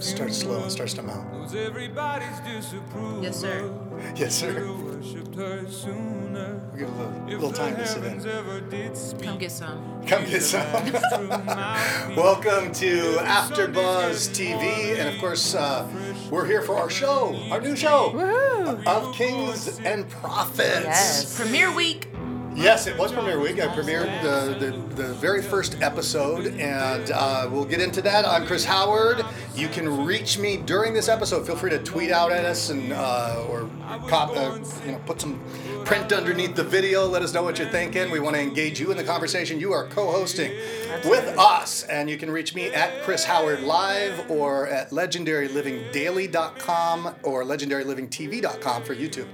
Starts slow and starts to mount. Yes, sir. Yes, sir. We'll give a little, little time to sit in. Come get some. Come get some. Welcome to AfterBuzz TV, and of course, uh, we're here for our show, our new show of Kings and Prophets. Yes. Premiere week. Yes, it was premiere week. I premiered the, the, the very first episode, and uh, we'll get into that. I'm Chris Howard. You can reach me during this episode. Feel free to tweet out at us and uh, or cop, uh, you know put some print underneath the video. Let us know what you're thinking. We want to engage you in the conversation. You are co-hosting with us, and you can reach me at Chris Howard Live or at legendarylivingdaily.com or legendarylivingtv.com for YouTube.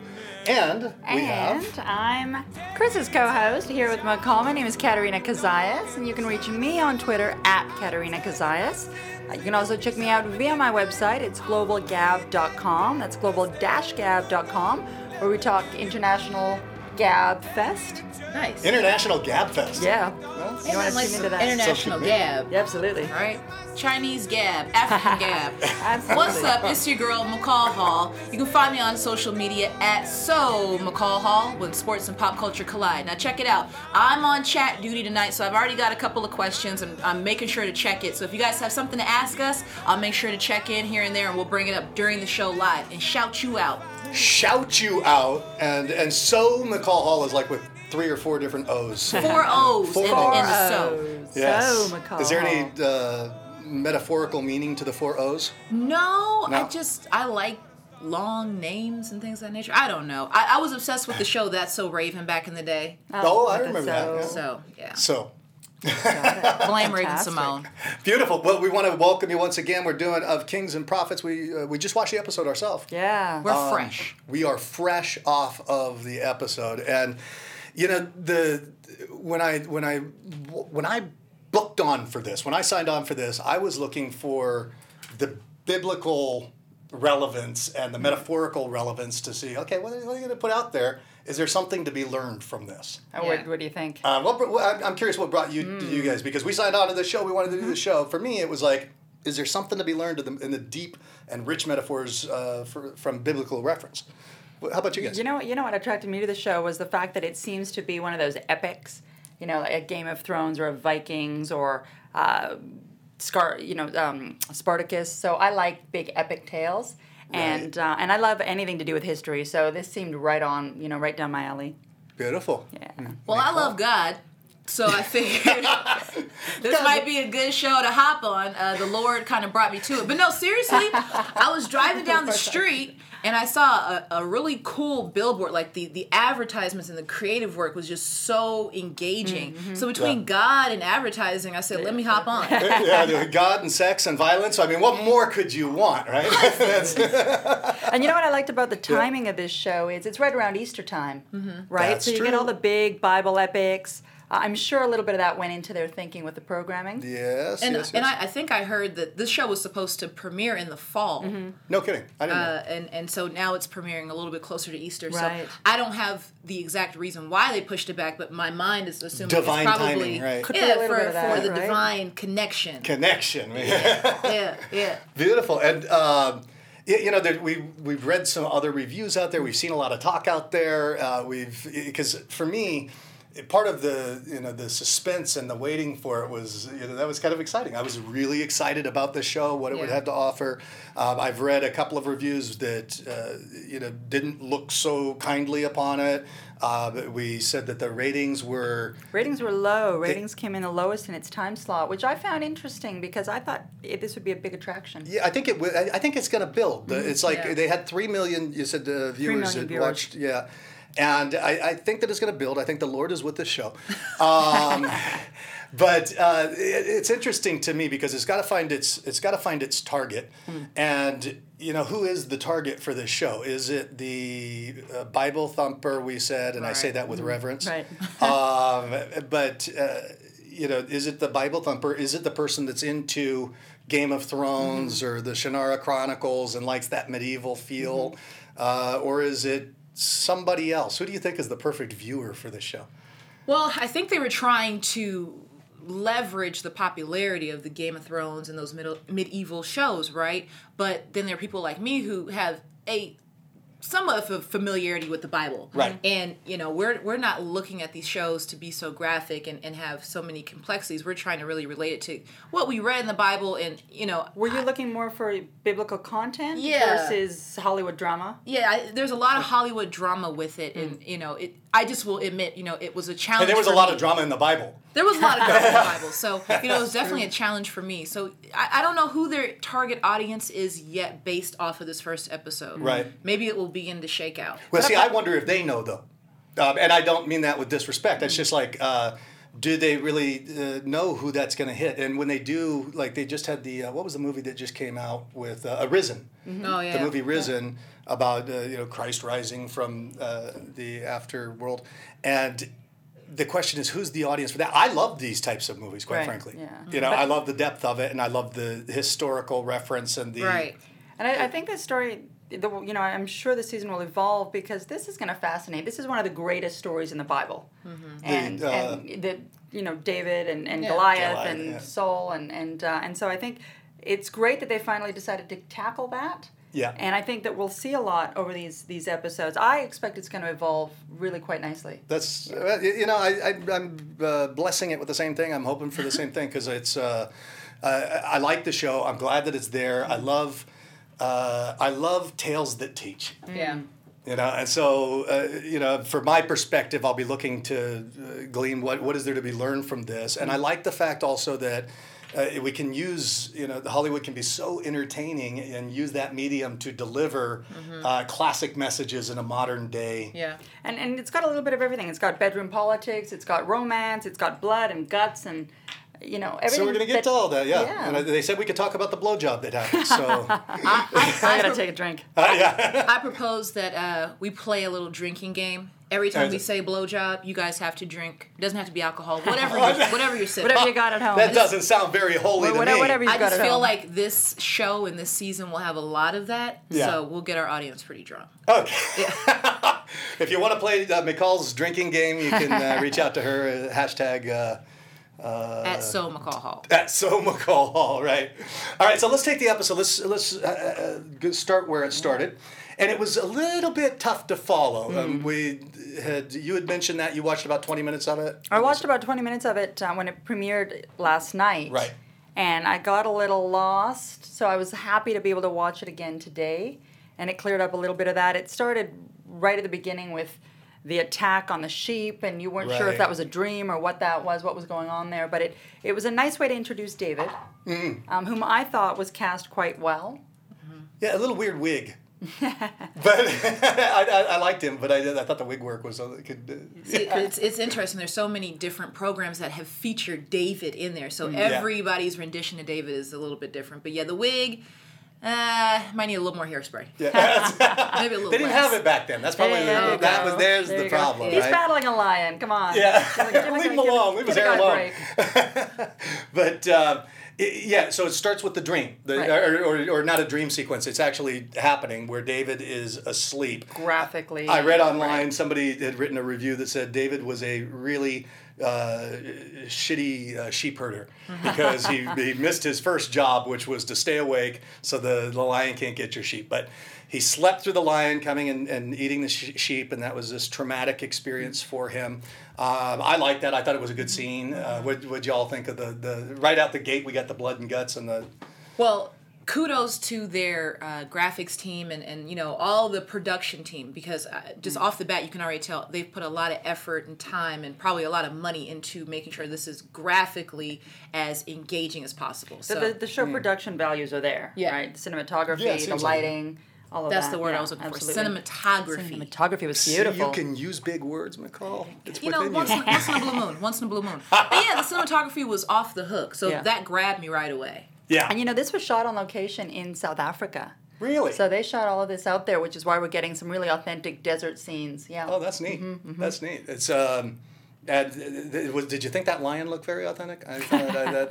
And we have. And I'm Chris's co-host here with McCall. My name is Katerina Kazayas, and you can reach me on Twitter at Katerina Kazayas. Uh, you can also check me out via my website. It's globalgab.com. That's global-gab.com, where we talk international Gab Fest. Nice. International Gab Fest. Yeah. Well, You want to tune into that? international gab. Yeah, absolutely. All right. Chinese gab, African gab. What's up? It's your girl McCall Hall. You can find me on social media at so McCall Hall when sports and pop culture collide. Now check it out. I'm on chat duty tonight, so I've already got a couple of questions, and I'm making sure to check it. So if you guys have something to ask us, I'll make sure to check in here and there, and we'll bring it up during the show live and shout you out. shout you out, and and so McCall Hall is like with three or four different O's. Four O's Four in, the, in O's. the so. Yes. So, McCall. Is there any uh, metaphorical meaning to the four O's? No, No. I just I like long names and things of that nature. I don't know. I, I was obsessed with the show That's So Raven back in the day. Oh, I with the remember that, so. yeah. So yeah, So blame Raven Simone. beautiful. Well, we want to welcome you once again. We're doing of Kings and Prophets. We uh, we just watched the episode ourselves. Yeah. We're Um, fresh. We are fresh off of the episode, and you know the when I when I when I booked on for this, when I signed on for this, I was looking for the biblical relevance and the metaphorical relevance to see. Okay, what are, you going to put out there? Is there something to be learned from this? Oh, Yeah. what, what do you think? Uh, what, what- I'm- I'm curious what brought you to you guys because we signed on to the show. We wanted to do the show. For me, it was like, is there something to be learned in the, in the deep and rich metaphors uh, for, from biblical reference? How about you guys? You know what? You know what attracted me to the show was the fact that it seems to be one of those epics, you know, like a Game of Thrones or a Vikings or uh, Scar, you know, um, Spartacus. So I like big epic tales, and uh, and I love anything to do with history. So this seemed right on, you know, right down my alley. Beautiful. Yeah. Well, I love God. So I figured this might be a good show to hop on. Uh, the Lord kind of brought me to it. But no, seriously, I was driving down the street and I saw a, a really cool billboard. Like the, the advertisements and the creative work was just so engaging. Mm-hmm. So between Yeah. God and advertising, I said, let me hop on. yeah, God and sex and violence. I mean, what more could you want, right? That's- And you know what I liked about the timing of this show is it's right around Easter time, mm-hmm. right? That's so you get all the big Bible epics. Uh, I'm sure a little bit of that went into their thinking with the programming. yes, And, yes, and. I, I think I heard that this show was supposed to premiere in the fall. no kidding. I didn't know. Uh, and and so now it's premiering a little bit closer to Easter. Right. So I don't have the exact reason why they pushed it back, but my mind is assuming Divine it's probably timing, right. Could yeah little for, that, for the right? divine connection. Connection. yeah, yeah. Beautiful. And um, you know, there, we we've read some other reviews out there. We've seen a lot of talk out there. Uh, we've because for me, part of the you know the suspense and the waiting for it was you know that was kind of exciting. I was really excited about the show, what it would have to offer. Um, I've read a couple of reviews that uh, you know didn't look so kindly upon it. Uh, but we said that the ratings were Ratings were low. Ratings came in the lowest in its time slot, which I found interesting because I thought eh, this would be a big attraction. Yeah, I think it. wi- I think it's going to build. The- It's like Yeah. they had three million. You said uh, viewers that viewers. watched. Yeah, and I, I think that it's going to build. I think the Lord is with this show. Um, but uh, it, it's interesting to me because it's got to find its it's got to find its target, and you know who is the target for this show? Is it the uh, Bible thumper? We said, and I say that with reverence. Right. um, but uh, you know, is it the Bible thumper? Is it the person that's into Game of Thrones or the Shannara Chronicles and likes that medieval feel, uh, or is it somebody else? Who do you think is the perfect viewer for this show? Well, I think they were trying to leverage the popularity of the Game of Thrones and those middle, medieval shows, right? But then there are people like me who have a somewhat of a familiarity with the Bible. Right. And, you know, we're we're not looking at these shows to be so graphic and, and have so many complexities. We're trying to really relate it to what we read in the Bible and, you know, Were you looking more for biblical content Yeah. versus Hollywood drama? yeah, I, there's a lot of Hollywood drama with it, and hmm. you know, it. I just will admit, you know, it was a challenge. And there was a lot me. of drama in the Bible. There was a lot of drama in the Bible, so you know it was definitely a challenge for me. So I, I don't know who their target audience is yet, based off of this first episode. Right. Maybe it will begin to shake out. Well, see, I wonder if they know though, um, and I don't mean that with disrespect. It's just like, uh, do they really uh, know who that's going to hit? And when they do, like they just had the uh, what was the movie that just came out with uh, Arisen? Oh yeah. the movie Risen about uh, you know Christ rising from uh, the afterworld, and the question is who's the audience for that? I love these types of movies, quite Right, frankly. yeah. You know, I love the depth of it, and I love the historical reference and the Right. And I, I think this story, the, you know, I'm sure the season will evolve because this is going to fascinate. This is one of the greatest stories in the Bible, and The, uh, and the you know David and, and Yeah. Goliath, Goliath, and yeah. Saul and and uh, and so I think it's great that they finally decided to tackle that. Yeah. And I think that we'll see a lot over these these episodes. I expect it's going to evolve really quite nicely. That's uh, you know I, I I'm uh, blessing it with the same thing. I'm hoping for the same thing because it's uh, uh, I like the show. I'm glad that it's there. I love uh, I love tales that teach. Yeah. You know, and so uh, you know, from my perspective, I'll be looking to uh, glean what what is there to be learned from this, and I like the fact also that. Uh, we can use, you know, Hollywood can be so entertaining and use that medium to deliver uh, classic messages in a modern day. Yeah. And and it's got a little bit of everything. It's got bedroom politics. It's got romance. It's got blood and guts and you know everything. So we're gonna get that- to all that, yeah. Yeah. And uh, they said we could talk about the blowjob that happened. So I, I I, gotta pro- take a drink. I propose that uh, we play a little drinking game. Every time we Is it- say blowjob, you guys have to drink. It doesn't have to be alcohol. Whatever, you're, whatever you're sipping. Whatever you got at home. that doesn't sound very holy to Whatever- me. whatever you I got just at feel home. like this show and this season will have a lot of that. Yeah. So we'll get our audience pretty drunk. Okay. Yeah. if you want to play uh, McCall's drinking game, you can uh, reach out to her. Uh, hashtag. Uh, at So McCall Hall. at so McCall Hall, right? All right, so let's take the episode. Let's let's uh, uh, start where it started, and it was a little bit tough to follow. Hmm. Um, we had you had mentioned that you watched about twenty minutes of it. I watched about 20 minutes of it uh, when it premiered last night. Right. And I got a little lost, so I was happy to be able to watch it again today. And it cleared up a little bit of that. It started right at the beginning with the attack on the sheep, and you weren't sure if that was a dream or what that was, what was going on there. But it, it was a nice way to introduce David, Mm. um, whom I thought was cast quite well. Yeah, a little weird wig. but I, I, I liked him, but I, I thought the wig work was uh, could. Uh, See, it's, it's interesting. There's so many different programs that have featured David in there. So Yeah. everybody's rendition of David is a little bit different. But yeah, the wig, uh, might need a little more hairspray. yeah. Maybe a little they didn't less. have it back then. That's probably the, that was there's There the you go. problem, He's right? battling a lion. Come on. Yeah, Give it- leave him alone. Leave his hair the guy a alone. but uh, it, yeah, so it starts with the dream, the, Right. or, or, or not a dream sequence. It's actually happening where David is asleep. Graphically. I read online somebody had written a review that said David was a really uh, shitty uh, sheep herder because he, he missed his first job, which was to stay awake so the, the lion can't get your sheep. But he slept through the lion coming and, and eating the sh- sheep, and that was this traumatic experience for him. Um, I liked that. I thought it was a good scene. Uh, what would y'all think of the, the right out the gate? We got the blood and guts and the Well, kudos to their uh, graphics team and, and you know all the production team because uh, just Mm. off the bat you can already tell they've put a lot of effort and time and probably a lot of money into making sure this is graphically as engaging as possible. So So the, the show production values are there, Yeah. right? The cinematography, Yeah, the seems like lighting, all of that. that's that. the word yeah, I was looking absolutely. for. Cinematography. Cinematography was See, beautiful. you can use big words, McCall. It's you know, within once you. in, once in a blue moon, once in a blue moon. But yeah, the cinematography was off the hook, so Yeah. that grabbed me right away. Yeah. And you know, this was shot on location in South Africa. really? So they shot all of this out there, which is why we're getting some really authentic desert scenes. Yeah. Oh, that's neat. Mm-hmm, That's neat. It's um, and, th- th- was, did you think that lion looked very authentic? I thought I,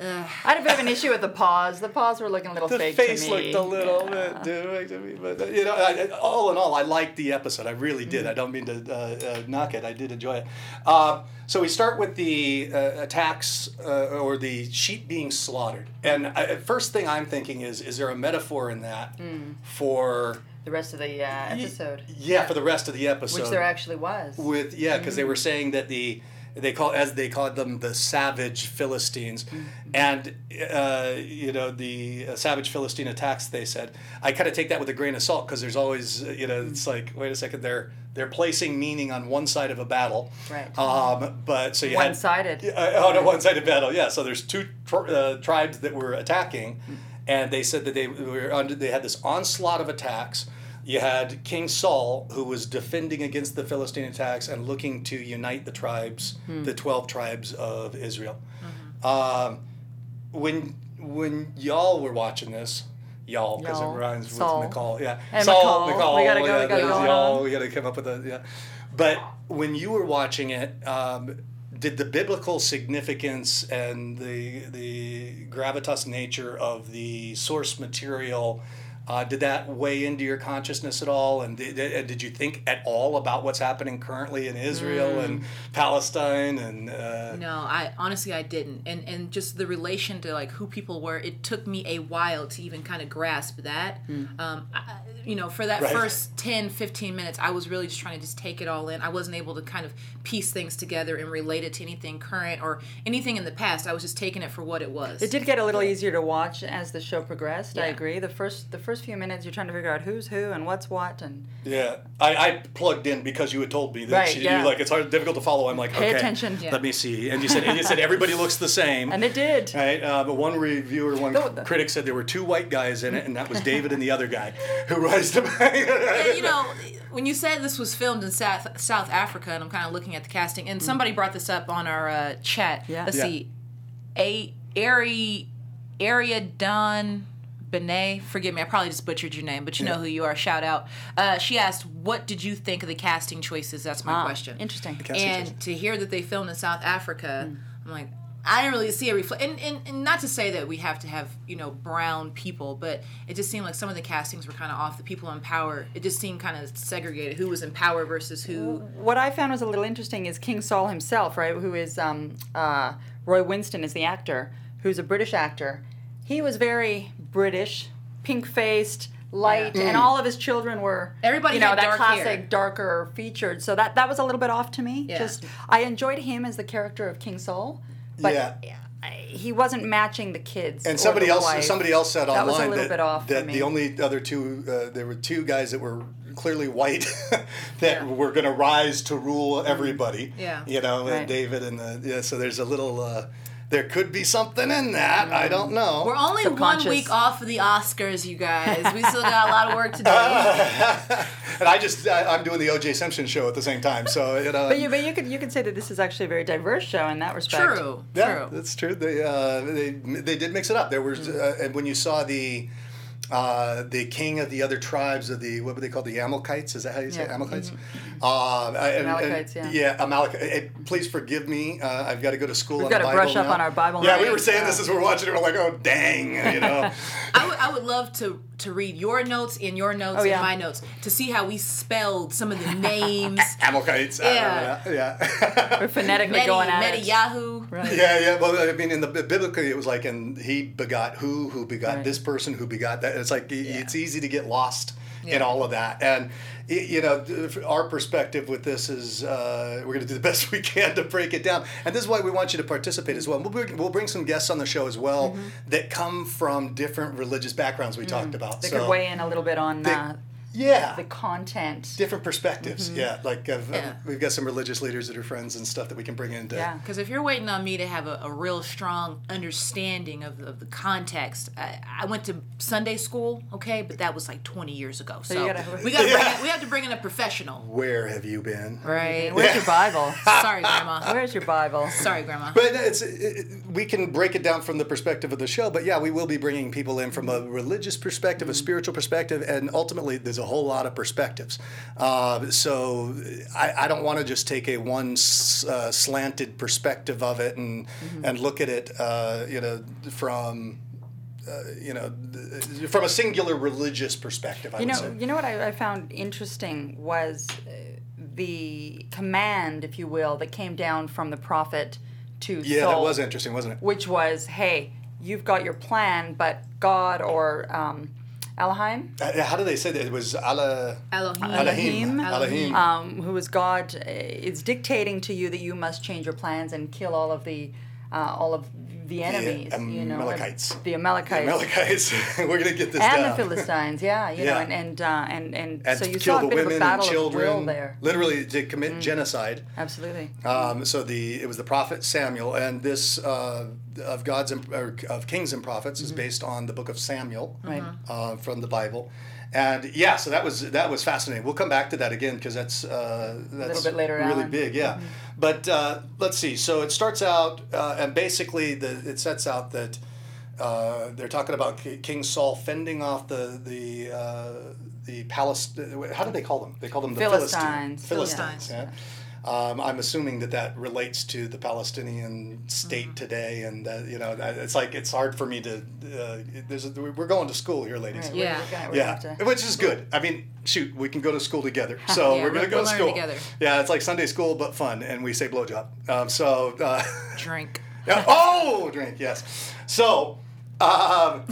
that, I had a bit of an issue with the paws. The paws were looking a little the fake face to me. looked a little Yeah. bit to me, but uh, you know, I, all in all, I liked the episode. I really did. Mm-hmm. I don't mean to uh, uh, knock it. I did enjoy it. Uh, so we start with the uh, attacks uh, or the sheep being slaughtered, and I, first thing I'm thinking is, is there a metaphor in that Mm. for? The rest of the uh, episode, Yeah, for the rest of the episode. which there actually was. with yeah because they Mm-hmm. were saying that the they call as they called them the savage philistines Mm-hmm. and uh, you know the uh, savage philistine attacks they said i kind of take that with a grain of salt because there's always uh, you know it's like wait a second they're they're placing meaning on one side of a battle Right. um, but so you had One-sided. uh, on a one-sided battle yeah so there's two tr- uh, tribes that were attacking and they said that they were under they had this onslaught of attacks you had King Saul, who was defending against the Philistine attacks and looking to unite the tribes, Hmm. the twelve tribes of Israel. Um, when when y'all were watching this, y'all because it rhymes Saul. with McCall, yeah, And Saul, McCall. We gotta go, yeah, we gotta go y'all. We gotta come up with a yeah. But when you were watching it, um, did the biblical significance and the the gravitas nature of the source material? Uh, did that weigh into your consciousness at all? And did, did did you think at all about what's happening currently in Israel and Palestine? And uh, No, I honestly I didn't, and and just the relation to like who people were. It took me a while to even kind of grasp that. Um, I, you know, for that Right. first 10, 15 minutes, I was really just trying to just take it all in. I wasn't able to kind of piece things together and relate it to anything current or anything in the past. I was just taking it for what it was. It did get a little easier to watch as the show progressed. I agree. The first the first few minutes, you're trying to figure out who's who and what's what, and Yeah, I, I plugged in because you had told me that Right, you, yeah. like it's hard, difficult to follow. I'm like, Pay okay, attention. Yeah. let me see. And you said, and you said everybody looks the same. and it did. Right, uh, but one reviewer, one No, the- critic said there were two white guys in it, and that was David and the other guy who rise to. Yeah, you know, when you said this was filmed in South South Africa, and I'm kind of looking at the casting, and somebody brought this up on our uh, chat. Yeah. Let's Yeah. see, a Ari Area Don Benet. Forgive me, I probably just butchered your name, but you know who you are. Shout out. Uh, she asked, "What did you think of the casting choices?" That's my Ah, question. Interesting. And choices. to hear that they filmed in South Africa, Mm. I'm like, I didn't really see a reflect. And, and, and not to say that we have to have you know brown people, but it just seemed like some of the castings were kind of off. The people in power, it just seemed kind of segregated. Who was in power versus who? What I found was a little interesting is King Saul himself, right? Who is um, uh, Ray Winstone is the actor, who's a British actor. He was very British, pink faced, light, Yeah. and all of his children were Everybody you know had that dark classic hair. darker featured. So that that was a little bit off to me. Yeah. Just I enjoyed him as the character of King Saul, but Yeah. He wasn't matching the kids. And or somebody the else, wife. somebody else said That was a online little that, bit off that the only other two, uh, there were two guys that were clearly white that Yeah. were going to rise to rule everybody. Yeah. You know, and David and the yeah. So there's a little. Uh, there could be something in that. I don't know. We're only one week off of the Oscars, you guys. We still got a lot of work to do. and I just I, I'm doing the O.J. Simpson show at the same time. So you know. But you, but you could you could say that this is actually a very diverse show in that respect. True. Yeah, True. that's true. They uh, they they did mix it up. There was uh, and when you saw the uh, the king of the other tribes of the what were they called the Amalekites? Is that how you say it? Yeah. Amalekites? Uh, and- and- Amalekites, yeah. Yeah, Amalek. eh, Please forgive me. Uh, I've got to go to school. We've on gotta Bible brush up now. on our Bible Yeah, we were saying this as we we're watching it. We're like, oh dang, you know. I would, love to to read your notes in your notes Oh, and my notes to see how we spelled some of the names. Amalekites. I Yeah. remember that, Yeah. We're phonetically Medi, going at Medi it. Yahoo. Right. Yeah, yeah. Well, I mean, in the biblically, it was like, and he begot who, who begot Right. this person, who begot that. It's like it's easy to get lost in all of that. And you know, our perspective with this is uh, we're going to do the best we can to break it down. And this is why we want you to participate as well. We'll bring, we'll bring some guests on the show as well Mm-hmm. that come from different religious backgrounds we talked about. They so could weigh in a little bit on They- uh, yeah. the content. different perspectives, yeah. Like uh, Yeah. we've got some religious leaders that are friends and stuff that we can bring in. To, Yeah. Because if you're waiting on me to have a, a real strong understanding of, of the context, I, I went to Sunday school, okay, but that was like 20 years ago. So, you gotta- we got to Yeah. we have to bring in a professional, Where have you been? right? Where's your Bible? Sorry, Grandma. Where's your Bible? Sorry, Grandma. But it's it, it- we can break it down from the perspective of the show. But yeah, we will be bringing people in from a religious perspective, a spiritual perspective, and ultimately there's a whole lot of perspectives. Uh, so I, I don't want to just take a one s- uh, slanted perspective of it and and look at it, uh, you know, from. Uh, you know, th- from a singular religious perspective, I You know, say. you know what I, I found interesting was uh, the command, if you will, that came down from the prophet to Yeah, Saul, that was interesting, wasn't it? which was, "Hey, you've got your plan, but God or um, Elohim, Uh, How do they say that? It was Allah. Elohim. Elohim. Elohim. Elohim. um, who is God, uh, is dictating to you that you must change your plans and kill all of the uh, all of the enemies, you know, Amalekites. the Amalekites, The Amalekites. We're gonna get this and down. the Philistines, yeah, you know, and and uh, and and, and so you saw the a bit of a battle and children. of will there. Mm. Literally to commit genocide. Absolutely. Um, so the it was the prophet Samuel, and this uh, of God's imp- or of kings and prophets is based on the book of Samuel Mm-hmm. Right. uh, from the Bible. And yeah, so that was that was fascinating. We'll come back to that again because that's uh, that's bit later really on. Mm-hmm. big. Yeah, but uh, let's see. So it starts out uh, and basically the it sets out that uh, they're talking about King Saul fending off the the uh, the Palestine. How do they call them? They call them the Philistines. Philistines. Philistines. Yeah. Um, I'm assuming that that relates to the Palestinian state Mm-hmm. today, and that, you know, it's like it's hard for me to. Uh, there's a, we're going to school here, ladies. Right, Yeah. We're, we're Yeah, gonna which is good. I mean, shoot, we can go to school together. So Yeah, we're gonna we'll- go we'll to school together. Yeah, it's like Sunday school but fun, and we say blowjob. Um, so, uh, Drink. yeah, oh, drink, yes. So, um,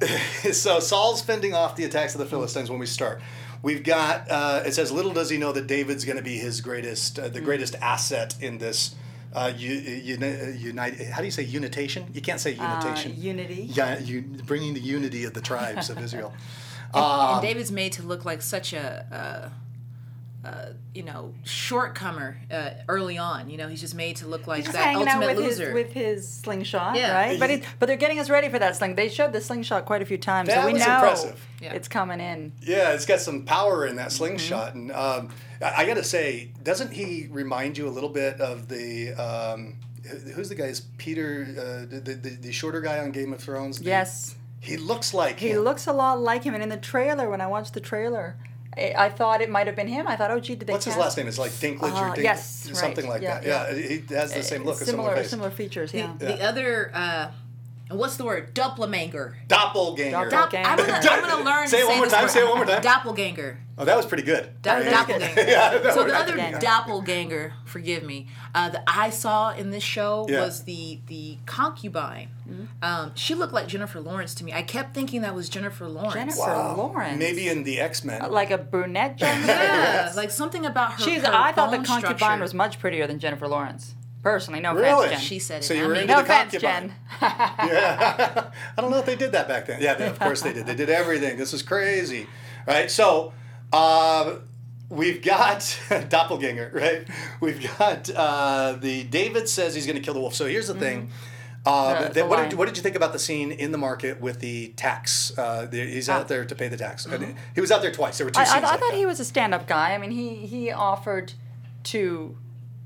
so Saul's fending off the attacks of the Philistines when we start. We've got, uh, it says, little does he know that David's going to be his greatest, uh, the greatest asset in this. Uh, u- uni- unite, how do you say unitation? You can't say uh, unitation. unity. yeah, you, bringing the unity of the tribes of Israel. and David's made to look like such a, uh, you know, shortcomer uh, early on. You know, he's just made to look like Just that hanging out ultimate with loser. his with his slingshot, Yeah. right? But it, but they're getting us ready for that sling. They showed the slingshot quite a few times, That so we was know impressive. It's coming in. Yeah, it's got some power in that Mm-hmm. slingshot, and um, I, I got to say, doesn't he remind you a little bit of the um, who's the guy? Is Peter uh, the, the the shorter guy on Game of Thrones? The- Yes, he looks like he him. looks a lot like him. And in the trailer, when I watched the trailer, I, I thought it might have been him. I thought, oh, gee, did they? What's his last name? It's like Dinklage Uh, or Dinklage, yes, right. something like Yeah, that. yeah. Yeah, he has the same look, similar similar face. similar features. Yeah. the other, uh, what's the word? Doppelganger. Doppelganger. Doppel- Dopp- I'm, gonna, I'm gonna learn Say to it one more this time, word. say it one more time. Doppelganger. Oh, that was pretty good. Do- That was doppelganger. yeah, that So the other Doppelganger. doppelganger, forgive me, uh, that I saw in this show Yeah. was the the concubine. Mm-hmm. Um, she looked like Jennifer Lawrence to me. I kept thinking that was Jennifer Lawrence. Jennifer Wow. Lawrence. Maybe in the X Men. like a brunette Jennifer. Yeah, like something about her. She's. her I thought the concubine structure. was much prettier than Jennifer Lawrence. Personally, no Really? offense, Jen. She said it. So you I were mean, into no the offense, concubine. Jen. Yeah, I don't know if they did that back then. Yeah, they, of course they did. They did everything. This is crazy, right? So, uh, we've got doppelganger, right? We've got uh, the David says he's going to kill the wolf. So here's the thing. Uh, The- the what, did, what did you think about the scene in the market with the tax? Uh, the, he's out Ah. there to pay the tax. And he was out there twice. There were two I, scenes. I, I like thought that. he was a stand-up guy. I mean, he he offered to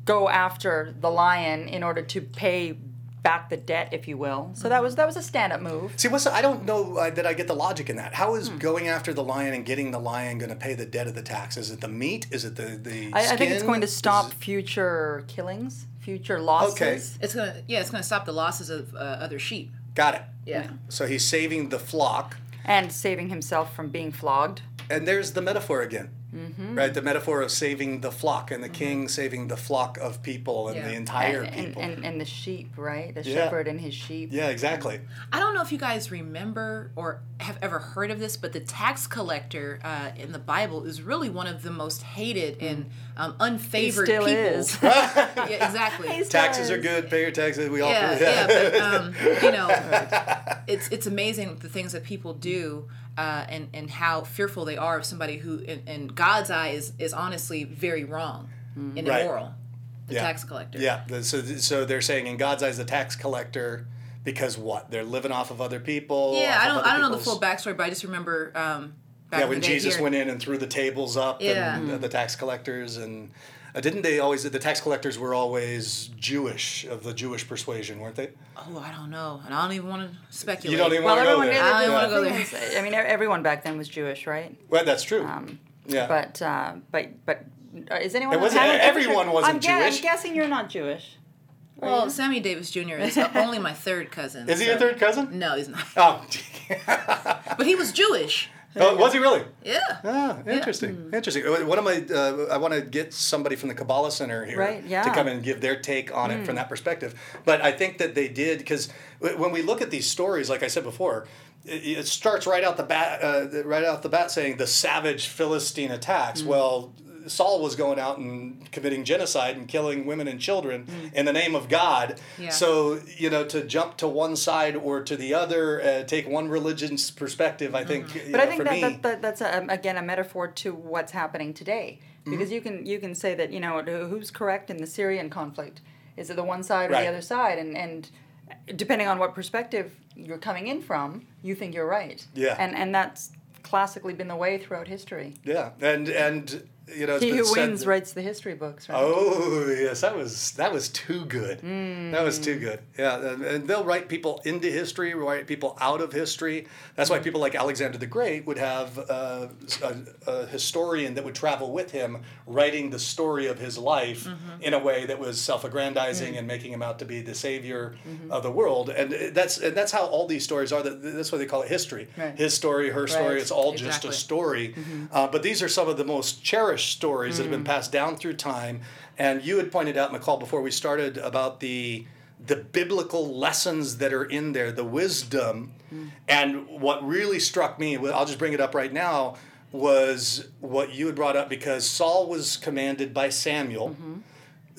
go after the lion in order to pay back the debt, if you will. So that was that was a stand-up move. See, what's the, I don't know uh, that I get the logic in that. How is Hmm. going after the lion and getting the lion going to pay the debt of the tax? Is it the meat? Is it the the? I, I think it's going to stop it- future killings, future losses. Okay. It's gonna yeah, it's gonna stop the losses of uh, other sheep. Got it. Yeah. So he's saving the flock, And saving himself from being flogged. and there's the metaphor again. Mm-hmm. Right, the metaphor of saving the flock, and the king saving the flock of people and Yeah. the entire and, and, people. and, and the sheep, right? The Yeah. shepherd and his sheep. yeah, exactly. I don't know if you guys remember or have ever heard of this, but the tax collector uh, in the Bible is really one of the most hated and um, unfavored still people. is. yeah, exactly. He's- Taxes are good. Pay your taxes. We all. Do. Yeah, yeah, but um, you know, it's it's amazing the things that people do, uh, and and how fearful they are of somebody who, in, in God's eye, is is honestly very wrong and Right. immoral. The Yeah. tax collector. Yeah. So, so they're saying in God's eyes, the tax collector, because what? They're living off of other people. Yeah, I don't I don't know the full backstory, but I just remember um, back Yeah, when Jesus here- went in and threw the tables up, Yeah. and the, the tax collectors, and uh, didn't they always? The tax collectors were always Jewish of the Jewish persuasion, weren't they? Oh, I don't know, and I don't even want to speculate. You don't even Well, want to go everyone there. did. I don't wanna go thing there. is, I mean, e- everyone back then was Jewish, right? Well, that's true. Um, yeah. But uh, but but uh, is anyone? It wasn't- the everyone Jewish? wasn't I'm, gue- I'm guessing you're not Jewish. Well, Sammy Davis Jr. is only my third cousin. Is he so- a third cousin? No, he's not. Oh, But he was Jewish. Oh was he really? Yeah. Ah, interesting. Interesting. Uh, One of my, uh, I want to get somebody from the Kabbalah Center here Right, yeah. to come and give their take on it from that perspective. But I think that they did because when we look at these stories, like I said before, it, it starts right out the bat, uh, right out the bat, saying the savage Philistine attacks. Well. Saul was going out and committing genocide and killing women and children in the name of God. Yeah. So, you know, to jump to one side or to the other, uh, take one religion's perspective, I think, you But know, I think for that, me, that, that that's a, again a metaphor to what's happening today, Mm-hmm. because you can you can say that you know who's correct in the Syrian conflict. Is it the one side or Right. the other side? And and depending on what perspective you're coming in from, you think you're right. Yeah. And and that's classically been the way throughout history. Yeah, and and you know, He who said wins writes the history books, right? Oh yes, that was that was too good. That was Mm. too good. Yeah, and, they'll write people into history, write people out of history. That's why people like Alexander the Great would have uh, a, a historian that would travel with him, writing the story of his life Mm-hmm. in a way that was self-aggrandizing Mm. and making him out to be the savior Mm-hmm. of the world. And that's and that's how all these stories are. That that's why they call it history. Right. His story, her story. Right. It's all just a story. Uh, but these are some of the most cherished stories that have been hmm. passed down through time. And you had pointed out, McCall, before we started about the the biblical lessons that are in there, the wisdom. Hmm. And what really struck me, I'll just bring it up right now, was what you had brought up because Saul was commanded by Samuel, mm-hmm.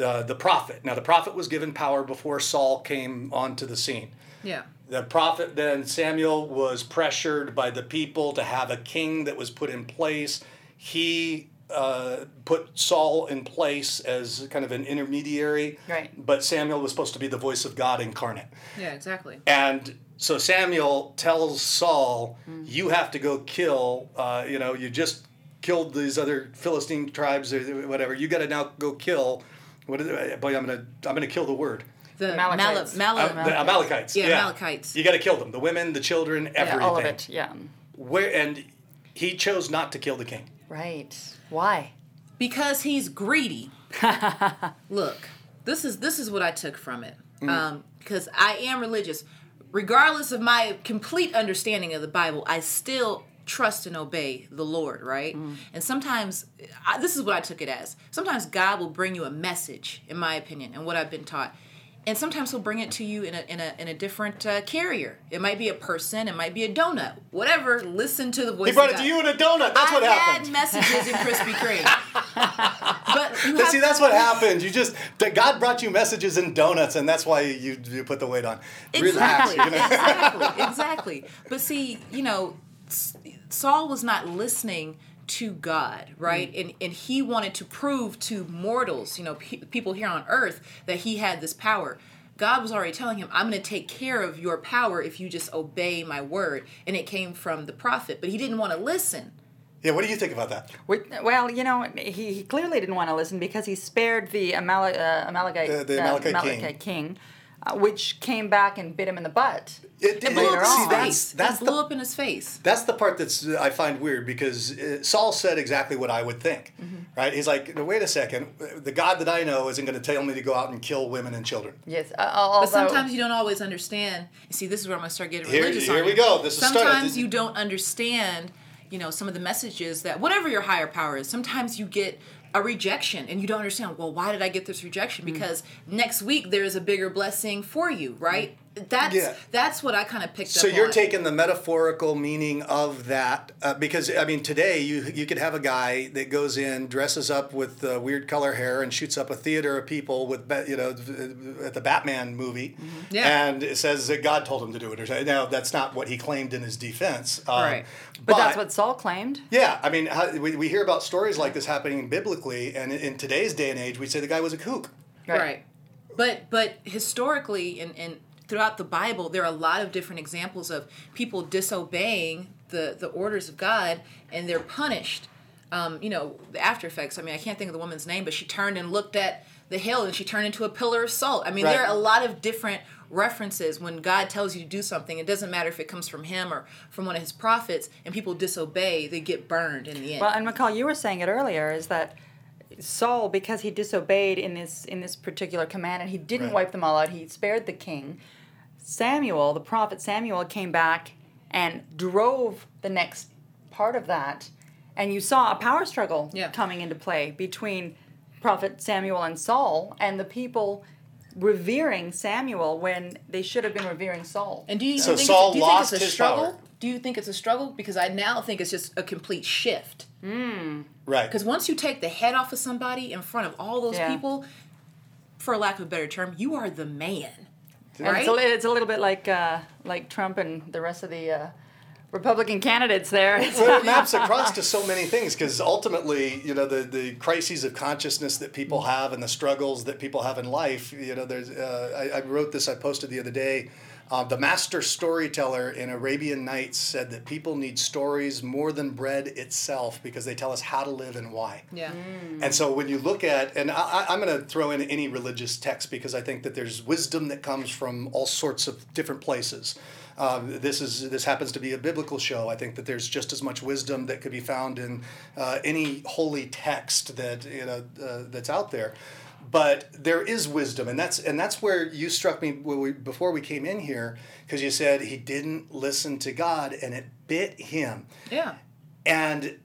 uh, the prophet. Now, the prophet was given power before Saul came onto the scene. Yeah. The prophet then Samuel was pressured by the people to have a king that was put in place. He uh, put Saul in place as kind of an intermediary. Right. But Samuel was supposed to be the voice of God incarnate. Yeah. Exactly. And so Samuel tells Saul, "You have to go kill. Uh, you know, you just killed these other Philistine tribes or whatever. You got to now go kill. What is it? Boy, I'm gonna I'm gonna kill the word. The Amalekites. Mala, Uh, the Amalekites. Yeah, Amalekites. You got to kill them. The women, the children, everything. Yeah, all of it. Yeah. Where and he chose not to kill the king. Right. Why? because he's greedy. Look, this is this is what I took from it. Um, because I am religious, regardless of my complete understanding of the Bible, I still trust and obey the Lord, right? And sometimes I, this is what I took it as. Sometimes God will bring you a message, in my opinion, and what I've been taught. And sometimes he'll bring it to you in a in a in a different uh, carrier. It might be a person, it might be a donut, whatever. Listen to the voice. He brought it to you in a donut. That's I've what had messages in Krispy Kreme. but But see, that's what happened. You just God brought you messages in donuts, and that's why you you put the weight on. Relax. Exactly, you know? exactly, exactly. But see, you know, Saul was not listening to God, right? Mm. And and he wanted to prove to mortals, you know, pe- people here on earth that he had this power. God was already telling him, "I'm going to take care of your power if you just obey my word." And it came from the prophet, but he didn't want to listen. Yeah. What do you think about that? Well, you know, he, he clearly didn't want to listen because he spared the Amal- uh, Amalekite, The- the uh, Amalekite king. king uh, which came back and bit him in the butt. It, It blew Later up in his on. face. That's it blew the up in his face. That's the part that's uh, I find weird because uh, Saul said exactly what I would think, Mm-hmm. right? He's like, wait a second, the God that I know isn't going to tell me to go out and kill women and children. Yes, uh, although, But sometimes you don't always understand. You see, this is where I'm gonna start getting Here- religious. here on we you. go. This is sometimes you don't understand. You know, some of the messages that whatever your higher power is. Sometimes you get a rejection and you don't understand. Well, why did I get this rejection? Mm. Because next week there is a bigger blessing for you, right? That's Yeah. that's what I kind of picked So up. So you're on. taking the metaphorical meaning of that uh, because I mean today you you could have a guy that goes in dresses up with uh, weird color hair and shoots up a theater of people with you know at the Batman movie Mm-hmm. Yeah. and it says that God told him to do it or now that's not what he claimed in his defense um, Right. but, that's what Saul claimed. yeah I mean how, we, we hear about stories like this happening biblically and in, in today's day and age we say the guy was a kook right. But but historically and and throughout the Bible, there are a lot of different examples of people disobeying the the orders of God, and they're punished. Um, you know, the after effects. I mean, I can't think of the woman's name, but she turned and looked at the hill, and she turned into a pillar of salt. I mean, there are a lot of different references when God tells you to do something. It doesn't matter if it comes from Him or from one of His prophets, and people disobey, they get burned in the end. Well, and McCall, you were saying it earlier, is that Saul, because he disobeyed in this in this particular command, and he didn't Right. wipe them all out, he spared the king. Samuel, the prophet Samuel, came back and drove the next part of that, and you saw a power struggle Yeah. coming into play between prophet Samuel and Saul, and the people revering Samuel when they should have been revering Saul. And do you, So think, Saul it's, do you think it's a struggle? power. Do you think it's a struggle? Because I now think it's just a complete shift. Hmm. right Because once you take the head off of somebody in front of all those Yeah. people, for lack of a better term, you are the man. And Right? it's, a, it's a little bit like uh, like Trump and the rest of the uh, Republican candidates there. well, it maps across to so many things because ultimately, you know, the, the crises of consciousness that people have and the struggles that people have in life. You know, there's. Uh, I, I wrote this. I posted the other day. Uh, the master storyteller in Arabian Nights said that people need stories more than bread itself because they tell us how to live and why. Yeah. And so when you look at, and I, I- I'm going to throw in any religious text because I think that there's wisdom that comes from all sorts of different places. Um, this is this happens to be a biblical show. I think that there's just as much wisdom that could be found in uh, any holy text that you know uh, that's out there. But there is wisdom, and that's and that's where you struck me we, before we came in here because you said he didn't listen to God and it bit him. Yeah. And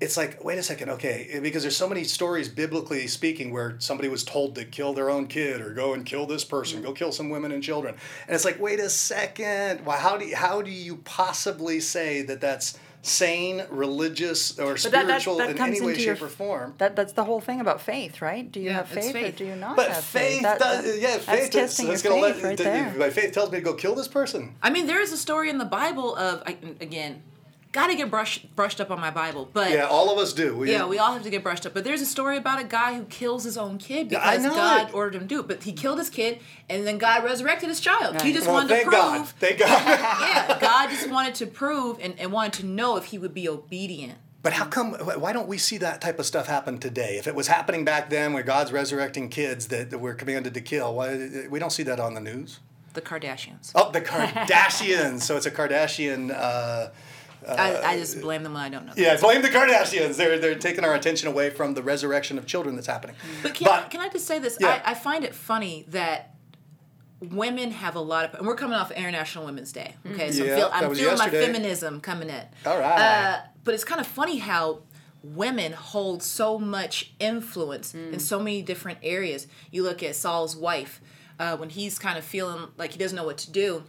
it's like, wait a second, okay, because there's so many stories biblically speaking where somebody was told to kill their own kid or go and kill this person, go mm. kill some women and children, and it's like, wait a second, why? How do you, how do you possibly say that that's sane, religious, or But that, that, spiritual that in any way, into your, shape, or form? That, that's the whole thing about faith, right? Do you Yeah, have it's faith, or do you not But have faith, That- does, yeah, faith. That's, testing that's your gonna faith let. right to- there. My faith tells me to go kill this person. I mean, there is a story in the Bible of, again, got to get brushed brushed up on my Bible, but Yeah, all of us do. We, Yeah, we all have to get brushed up. But there's a story about a guy who kills his own kid because God it. ordered him to do it. But he killed his kid, and then God resurrected his child. He just Well, wanted to thank prove. God. Thank God. Yeah, God just wanted to prove and, and wanted to know if he would be obedient. But how come? Why don't we see that type of stuff happen today? If it was happening back then, where God's resurrecting kids that, that we're commanded to kill, why we don't see that on the news? The Kardashians. Oh, the Kardashians. so it's a Kardashian. Uh, I, I just blame them when I don't know. yeah, blame the Kardashians. They're they're taking our attention away from the resurrection of children that's happening. But can, But- can I just say this? Yeah. I, I find it funny that women have a lot of, and we're coming off International Women's Day. Okay, so Yeah, I'm, feel, I'm was feeling my feminism coming in. All right. Uh, but it's kind of funny how women hold so much influence in so many different areas. You look at Saul's wife uh, when he's kind of feeling like he doesn't know what to do.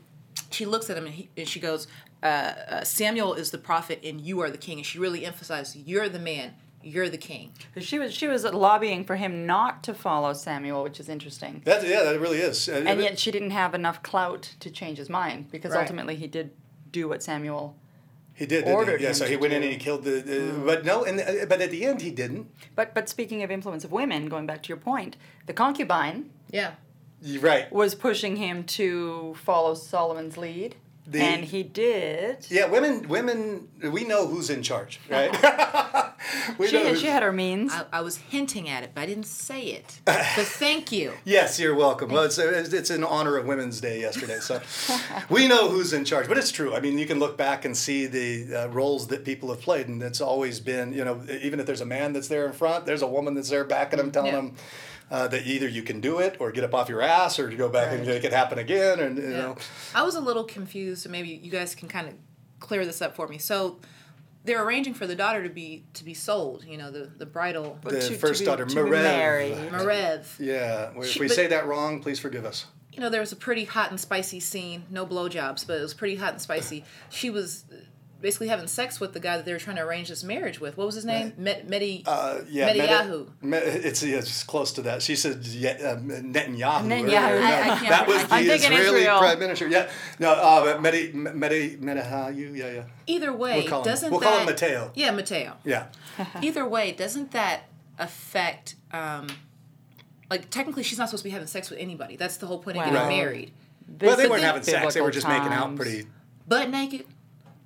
She looks at him and, he, and she goes, uh, uh, "Samuel is the prophet, and you are the king." And she really emphasized, "You're the man. You're the king." She was she was lobbying for him not to follow Samuel, which is interesting. That, yeah, that really is. Uh, And yet she didn't have enough clout to change his mind because Right. ultimately he did do what Samuel. he did. didn't he? ordered Yeah, him so he to went in and he killed the. Uh, But no, and uh, but at the end he didn't. But but speaking of influence of women, going back to your point, the concubine Yeah. You're right. was pushing him to follow Solomon's lead. The- and he did. Yeah, women, women, we know who's in charge, right? we She, who's- she had her means. I, I was hinting at it, but I didn't say it. But thank you. Yes, you're welcome. Well, it's, it's in honor of Women's Day yesterday, so we know who's in charge. But it's true. I mean, you can look back and see the uh, roles that people have played, and it's always been, you know, even if there's a man that's there in front, there's a woman that's there backing him, telling Yeah. him uh, that either you can do it or get up off your ass or to go back and make it happen again, and you know. I was a little confused, so maybe you guys can kind of clear this up for me. So they're arranging for the daughter to be to be sold. You know, the the bridal The to- to first be- daughter, to be Merev. married. Marev. Yeah, if She- we but- say that wrong, please forgive us. You know, there was a pretty hot and spicy scene. No blowjobs, but it was pretty hot and spicy. She was basically having sex with the guy that they were trying to arrange this marriage with. What was his name? Med- Medi. Uh, yeah, Mediyahu. Medi- Me- it's, yeah, it's close to that. She said yeah, um, Netanyahu. or- Netanyahu. no, I- I can't- that was the I'm Israeli Israel. prime minister. Yeah, no, uh, but Medi, Medi, Mediyahu. Yeah, yeah, Either way, We'll doesn't we'll that call him Mateo. Yeah, Mateo. yeah. Either way, doesn't that affect? Um, like technically, she's not supposed to be having sex with anybody. That's the whole point of Wow. getting Right. married. Well, they weren't having sex. They were biblical just making out pretty. Butt naked.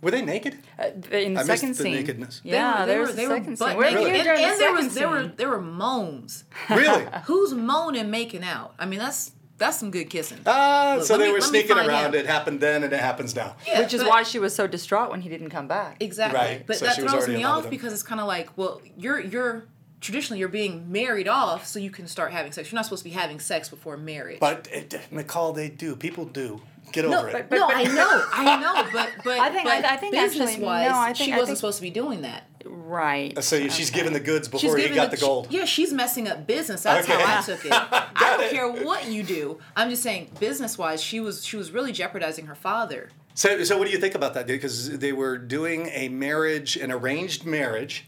Were they naked? Uh, in the I missed second the scene. nakedness. They Yeah, were, they there were, was they the were second scene. Where naked. were you and, the and there was second there were there were moans. Really? Who's moaning making out? I mean, that's that's some good kissing. Ah, Look, so they me- were sneaking around. out. It happened then, and it happens now. Yeah, Which is but- why she was so distraught when he didn't come back. Exactly. Right, But so that she throws already me off because it's kind of like, well, you're you're traditionally you're being married off so you can start having sex. You're not supposed to be having sex before marriage. But it, McCall, they do. People do. Get no, over it. no, I know, I know, but but I think- but I- I think actually- business wise, no, I think- she I wasn't think- supposed to be doing that. Right. So she's giving the goods before he giving got the gold. Yeah, she's messing up business. That's Okay. how I took it. I don't care what you do. I'm just saying, business wise, she was she was really jeopardizing her father. So, so what do you think about that? Because they were doing a marriage, an arranged marriage.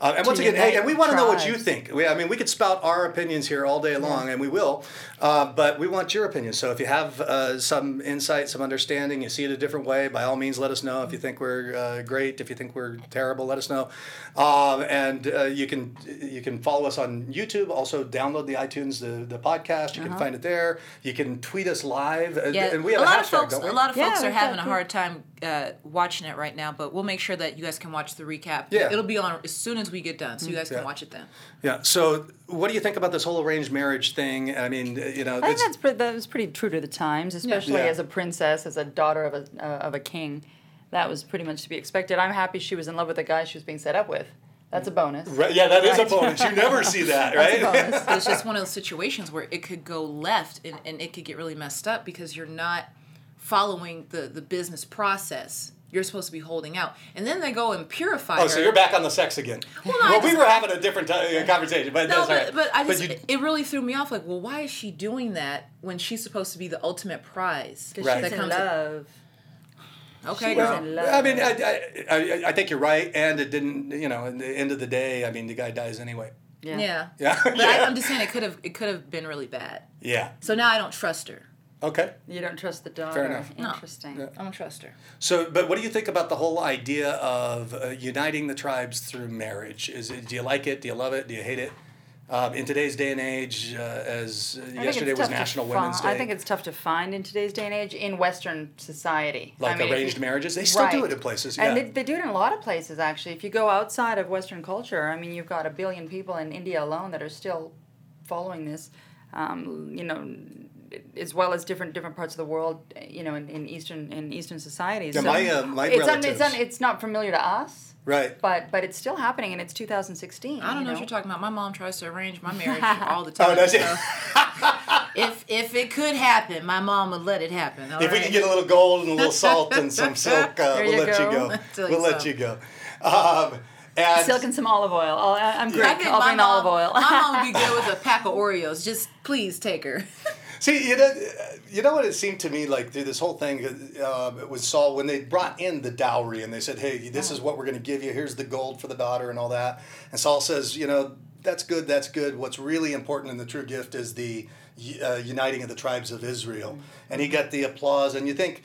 Uh, and once again, hey, unite and we want to know what you think. We, I mean, we could spout our opinions here all day long, and we will. Uh, but we want your opinion. So if you have uh, some insight, some understanding, you see it a different way, by all means, let us know. If you think we're uh, great, if you think we're terrible, let us know. Um, and uh, you can you can follow us on YouTube. Also, download the iTunes the, the podcast. You Uh-huh. can find it there. You can tweet us live. Uh, Yeah, and we have a a, lot hashtag, of folks, a lot of Yeah, folks are we've having a hard time uh, watching it right now. But we'll make sure that you guys can watch the recap. Yeah. it'll be on as soon as we get done, so you guys can Yeah. watch it then. Yeah. So, what do you think about this whole arranged marriage thing? I mean, you know, I think that's pre- that was pretty true to the times, especially Yeah. as a princess, as a daughter of a uh, of a king. That was pretty much to be expected. I'm happy she was in love with the guy she was being set up with. That's a bonus. right, yeah, that is Right. a bonus. You never see that, That's a right? bonus. It's just one of those situations where it could go left and, and it could get really messed up because you're not following the, the business process. You're supposed to be holding out. And then they go and purify oh, her. so you're back on the sex again. Well, no, I we were having a different t- uh, conversation, but No, that's but, right. but I just, you, it really threw me off. Like, well, why is she doing that when she's supposed to be the ultimate prize? Because Right. she's That in comes- love. Okay, She girl. was in love. I mean, I, I, I, I think you're right, and it didn't. You know, at the end of the day, I mean, the guy dies anyway. Yeah. Yeah. Yeah. But yeah. I, I'm just saying it could have it could have been really bad. yeah. So now I don't trust her. Okay. You don't trust the daughter. Fair enough. No. Interesting. I don't trust her. So, but what do you think about the whole idea of uh, uniting the tribes through marriage? Is it, do you like it? Do you love it? Do you hate it? Um, in today's day and age, uh, as uh, I think yesterday it's was tough to National fi- Women's Day, I think it's tough to find in today's day and age in Western society. like I mean, arranged you- marriages, they still do it in places. And yeah. they, they do it in a lot of places, actually. If you go outside of Western culture, I mean, you've got a billion people in India alone that are still following this, um, you know, as well as different different parts of the world, you know, in, in Eastern in Eastern societies. Yeah, So my, uh, my it's, un, it's, un, it's not familiar to us, right. but but it's still happening, and it's 2016. I don't you know, what you're talking about. My mom tries to arrange my marriage all the Oh, time. does it? so if if it could happen, my mom would let it happen. all If we could get a little gold and a little salt and some silk, uh, we'll you let you go. go. Tell We'll let so. you go. Um, and Silk and some olive oil. I'll, I- I'm I great. think I'll bring mom, olive oil. my mom would be good with a pack of Oreos. Just please take her. See, you know, you know what it seemed to me like through this whole thing. Uh, it was Saul when they brought in the dowry and they said, "Hey, this is what we're going to give you. Here's the gold for the daughter and all that." And Saul says, "You know, that's good. That's good. What's really important in the true gift is the uh, uniting of the tribes of Israel." And he got the applause. And you think,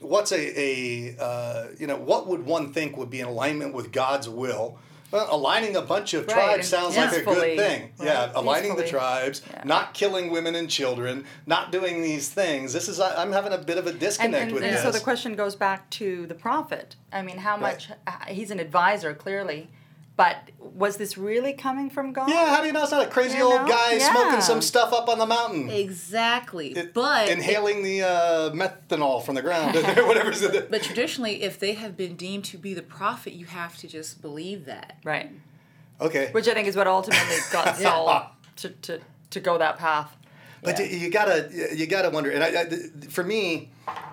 what's a a uh, you know what would one think would be in alignment with God's will? Well, aligning a bunch of Right, tribes and sounds like a good thing. right, Yeah, aligning the tribes, Yeah. not killing women and children, not doing these things. This is I'm having a bit of a disconnect and, with and this. so the question goes back to the prophet. I mean, how much uh, he's an advisor clearly, but was this really coming from God? yeah, how do you know it's not a crazy You old know? guy Yeah. smoking some stuff up on the mountain? Exactly. It- but inhaling the uh, methanol from the ground, whatever's in it. but traditionally, if they have been deemed to be the prophet, you have to just believe that. Right. Okay, Which I think is what ultimately got Saul to, to, to go that path. But Yeah. you, gotta you gotta wonder, and I, I, for me,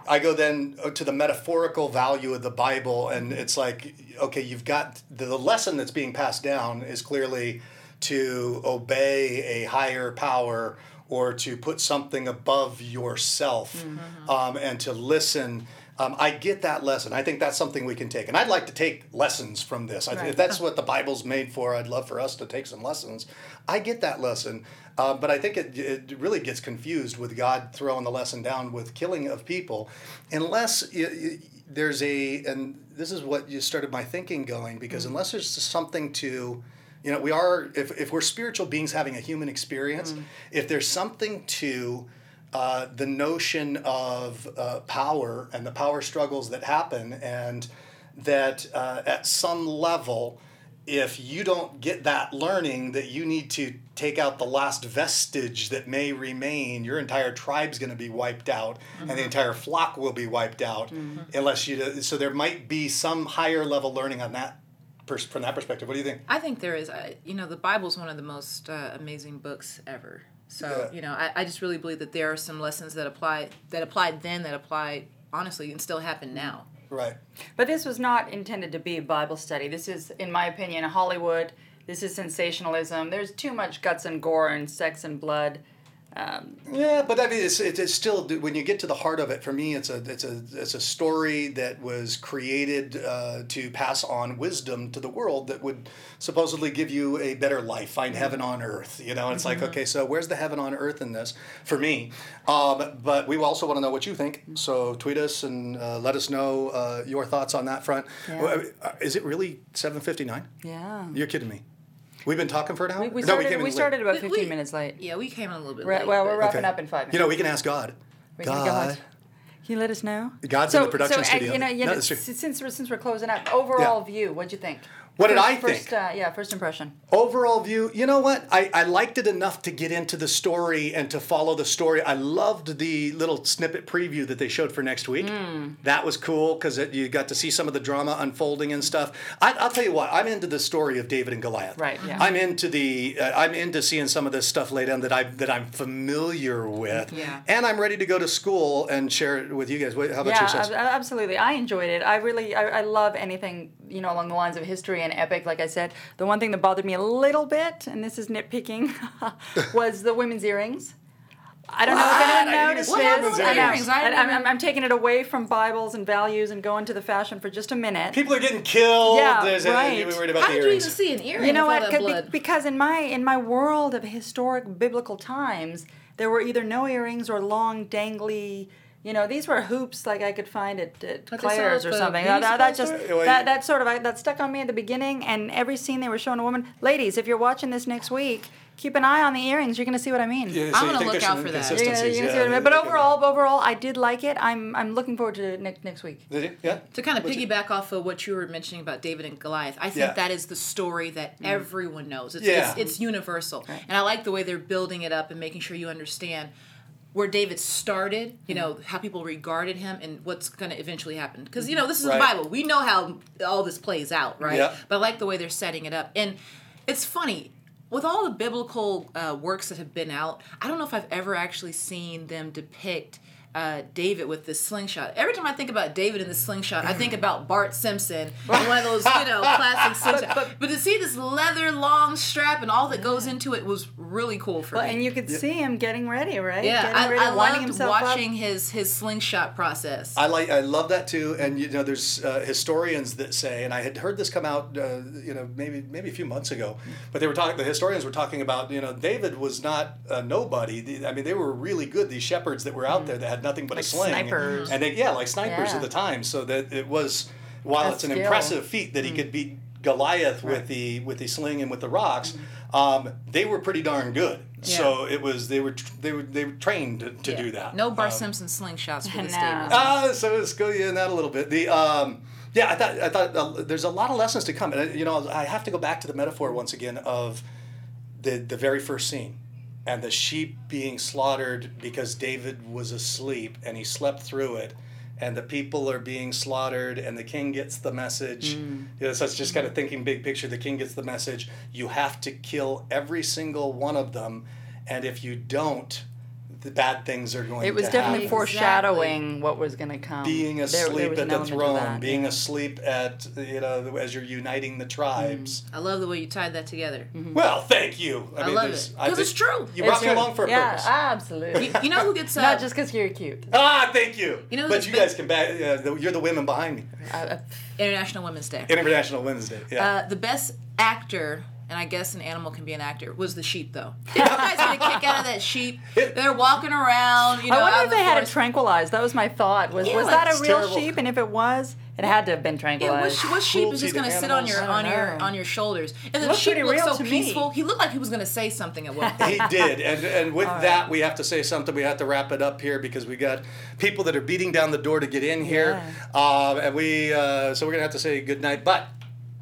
I go then to the metaphorical value of the Bible, and it's like okay, you've got the, lesson that's being passed down is clearly to obey a higher power or to put something above yourself, um, and to listen. Um, I get that lesson. I think that's something we can take, and I'd like to take lessons from this. I, Right. If that's what the Bible's made for, I'd love for us to take some lessons. I get that lesson, uh, but I think it, it really gets confused with God throwing the lesson down with killing of people, unless there's a, and this is what you started my thinking going, because unless there's something to, you know, we are, if, if we're spiritual beings having a human experience, if there's something to, uh, the notion of uh, power and the power struggles that happen, and that uh, at some level, if you don't get that learning that you need to take out the last vestige that may remain, your entire tribe's going to be wiped out, and the mm-hmm. entire flock will be wiped out, mm-hmm. unless you. So there might be some higher level learning on that, pers- from that perspective. What do you think? I think there is. I, you know, the Bible's one of the most uh, amazing books ever. So Yeah. you know, I, I just really believe that there are some lessons that apply that applied then that apply honestly and still happen now. Right. But this was not intended to be a Bible study. This is, in my opinion, Hollywood. This is sensationalism. There's too much guts and gore and sex and blood. Um, Yeah, but I mean, it's, it's, it's still when you get to the heart of it. For me, it's a it's a it's a story that was created uh, to pass on wisdom to the world that would supposedly give you a better life, find heaven on earth. You know, it's like okay, so where's the heaven on earth in this for me? Um, but we also want to know what you think. So tweet us and uh, let us know uh, your thoughts on that front. Yeah. Uh, Is it really seven fifty nine? yeah. You're kidding me. We've been talking for an hour. We, we No, started, came in we late. started about 15 we- minutes late. Yeah, we came in a little bit late. well, we're wrapping Okay. up in five minutes. You know, we can ask God. We can- God. Can you let us know? God's in the production so, studio. You know, you know, that's true. since we're since we're closing up, overall view, what'd you think? What did First- I first, think? Uh, yeah, first impression. Overall view, you know what? I, I liked it enough to get into the story and to follow the story. I loved the little snippet preview that they showed for next week. Hmm. That was cool because you got to see some of the drama unfolding and stuff. I, I'll tell you what, I'm into the story of David and Goliath. Right, yeah. I'm into the uh, I'm into seeing some of this stuff laid down that I that I'm familiar with. Yeah. And I'm ready to go to school and share it with you guys. What, how about yeah, yourselves? ab- absolutely. I enjoyed it. I really, I, I love anything you know along the lines of history and epic. Like I said, the one thing that bothered me a little bit, and this is nitpicking, was the women's earrings. I don't know if anyone didn't noticed see this. women's I the know. earrings? I And I'm, I'm, I'm taking it away from Bibles and values and going to the fashion for just a minute. People are getting killed. Yeah, There's a, right. you were worried about How the did you earrings. even see an earring? You know with all what? that 'Cause be- blood? Because in my in my world of historic biblical times, there were either no earrings or long dangly. You know, these were hoops like I could find at, at But they sell Claire's or something. beauty That, that just that, that sort of I, that stuck on me at the beginning. And every scene they were showing a woman, ladies, if you're watching this next week, keep an eye on the earrings. You're going to see what I mean. Yeah, I'm gonna look out for that. You're gonna, you're gonna inconsistencies, yeah, I mean. But they- overall, overall, I did like it. I'm I'm looking forward to next next week. Did you? Yeah. To kind of What'd you- piggyback off of what you were mentioning about David and Goliath, I think Yeah. that is the story that mm. everyone knows. It's, Yeah. it's, it's universal. And I like the way they're building it up and making sure you understand where David started, you know, how people regarded him and what's going to eventually happen. Because, you know, this is Right. the Bible. We know how all this plays out, right? Yeah. But I like the way they're setting it up. And it's funny. With all the biblical uh, works that have been out, I don't know if I've ever actually seen them depict uh, David with this slingshot. Every time I think about David in the slingshot, I think about Bart Simpson and one of those, you know, classic slingshots. But, to see this leather long strap and all that goes into it was really cool for Well, me. and you could see him getting ready, right? yeah, getting I, ready, I winding loved himself up. watching his his slingshot process. I like I love that too, and you know, there's uh, historians that say, and I had heard this come out, uh, you know, maybe maybe a few months ago, but they were talking. The historians were talking about, you know, David was not a nobody. I mean, they were really good. These shepherds that were out there that had nothing but Like a sling, snipers. and they yeah, like snipers Yeah. at the time. So that it was while A it's an skill. impressive feat that he could beat Goliath with the with the sling and with the rocks, um, they were pretty darn good. So it was they were they were they were trained to, to Yeah. do that. No Bart Um, Simpson slingshots for the No. Davis. Ah, so it's go yeah, that a little bit. The um, yeah, I thought I thought uh, there's a lot of lessons to come, and uh, you know I have to go back to the metaphor once again of the the very first scene, and the sheep being slaughtered because David was asleep and he slept through it. And the people are being slaughtered, and the king gets the message. Mm. You know, so it's just kind of thinking big picture. The king gets the message. You have to kill every single one of them, and if you don't, the bad things are going. It was to definitely happen foreshadowing what was going to come. being There- there asleep was at an the throne, that, being yeah. asleep at you know as you're uniting the tribes. I love the way you tied that together. Well, thank you. I mean, love it. because it's true. You It's brought me along for a yeah, purpose. absolutely. You know who gets uh, Not just because you're cute. ah, thank you. You know but you been- guys can back. Uh, you're the women behind me. Uh, International Women's Day? International Women's Day. Yeah. Uh, the best actor, and I guess an animal can be an actor, was the sheep, though. You guys get a kick out of that sheep? They're walking around, you know. I wonder if the they had it forest. tranquilized. That was my thought. Was Yeah, was that a real terrible. sheep? And if it was, it had to have been Yeah, what, tranquilized. sh- what sheep is just gonna sit on your on your on your shoulders? And the Looked sheep pretty looked so to me. peaceful. He looked like he was gonna say something at one point. he did, and and with that we have to say something. We have to wrap it up here because we got people that are beating down the door to get in here, uh, and we uh, so we're gonna have to say good night. But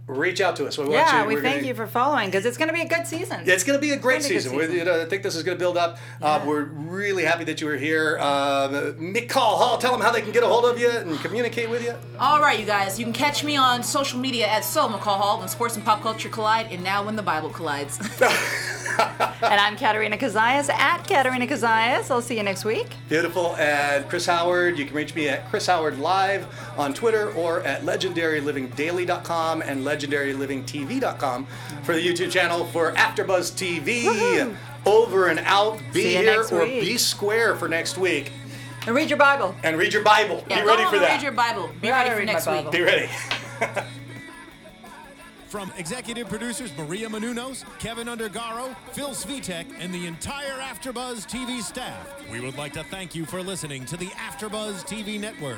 reach out to us. We want yeah, you, we we're thank gonna- you for following because it's going to be a good season. It's going to be a great It's a season. You know, I think this is going to build up. Uh, we're really happy that you were here. Uh, McCall Hall, tell them how they can get a hold of you and communicate with you. All right, you guys, you can catch me on social media at So McCall Hall when sports and pop culture collide, and now when the Bible collides. And I'm Katerina Kazayas at Katerina Kazayas. I'll see you next week. Beautiful. And Chris Howard, you can reach me at Chris Howard Live on Twitter or at legendarylivingdaily.com and legendarylivingtv.com for the YouTube channel for AfterBuzz TV. Woohoo. Over and out. Be See here or week. be square for next week. And read your Bible. And read your Bible. Yeah, be ready for that. Read your Bible. Be Yeah, ready for next week. be ready. From executive producers Maria Menounos, Kevin Undergaro, Phil Svitek, and the entire AfterBuzz TV staff, we would like to thank you for listening to the AfterBuzz TV network.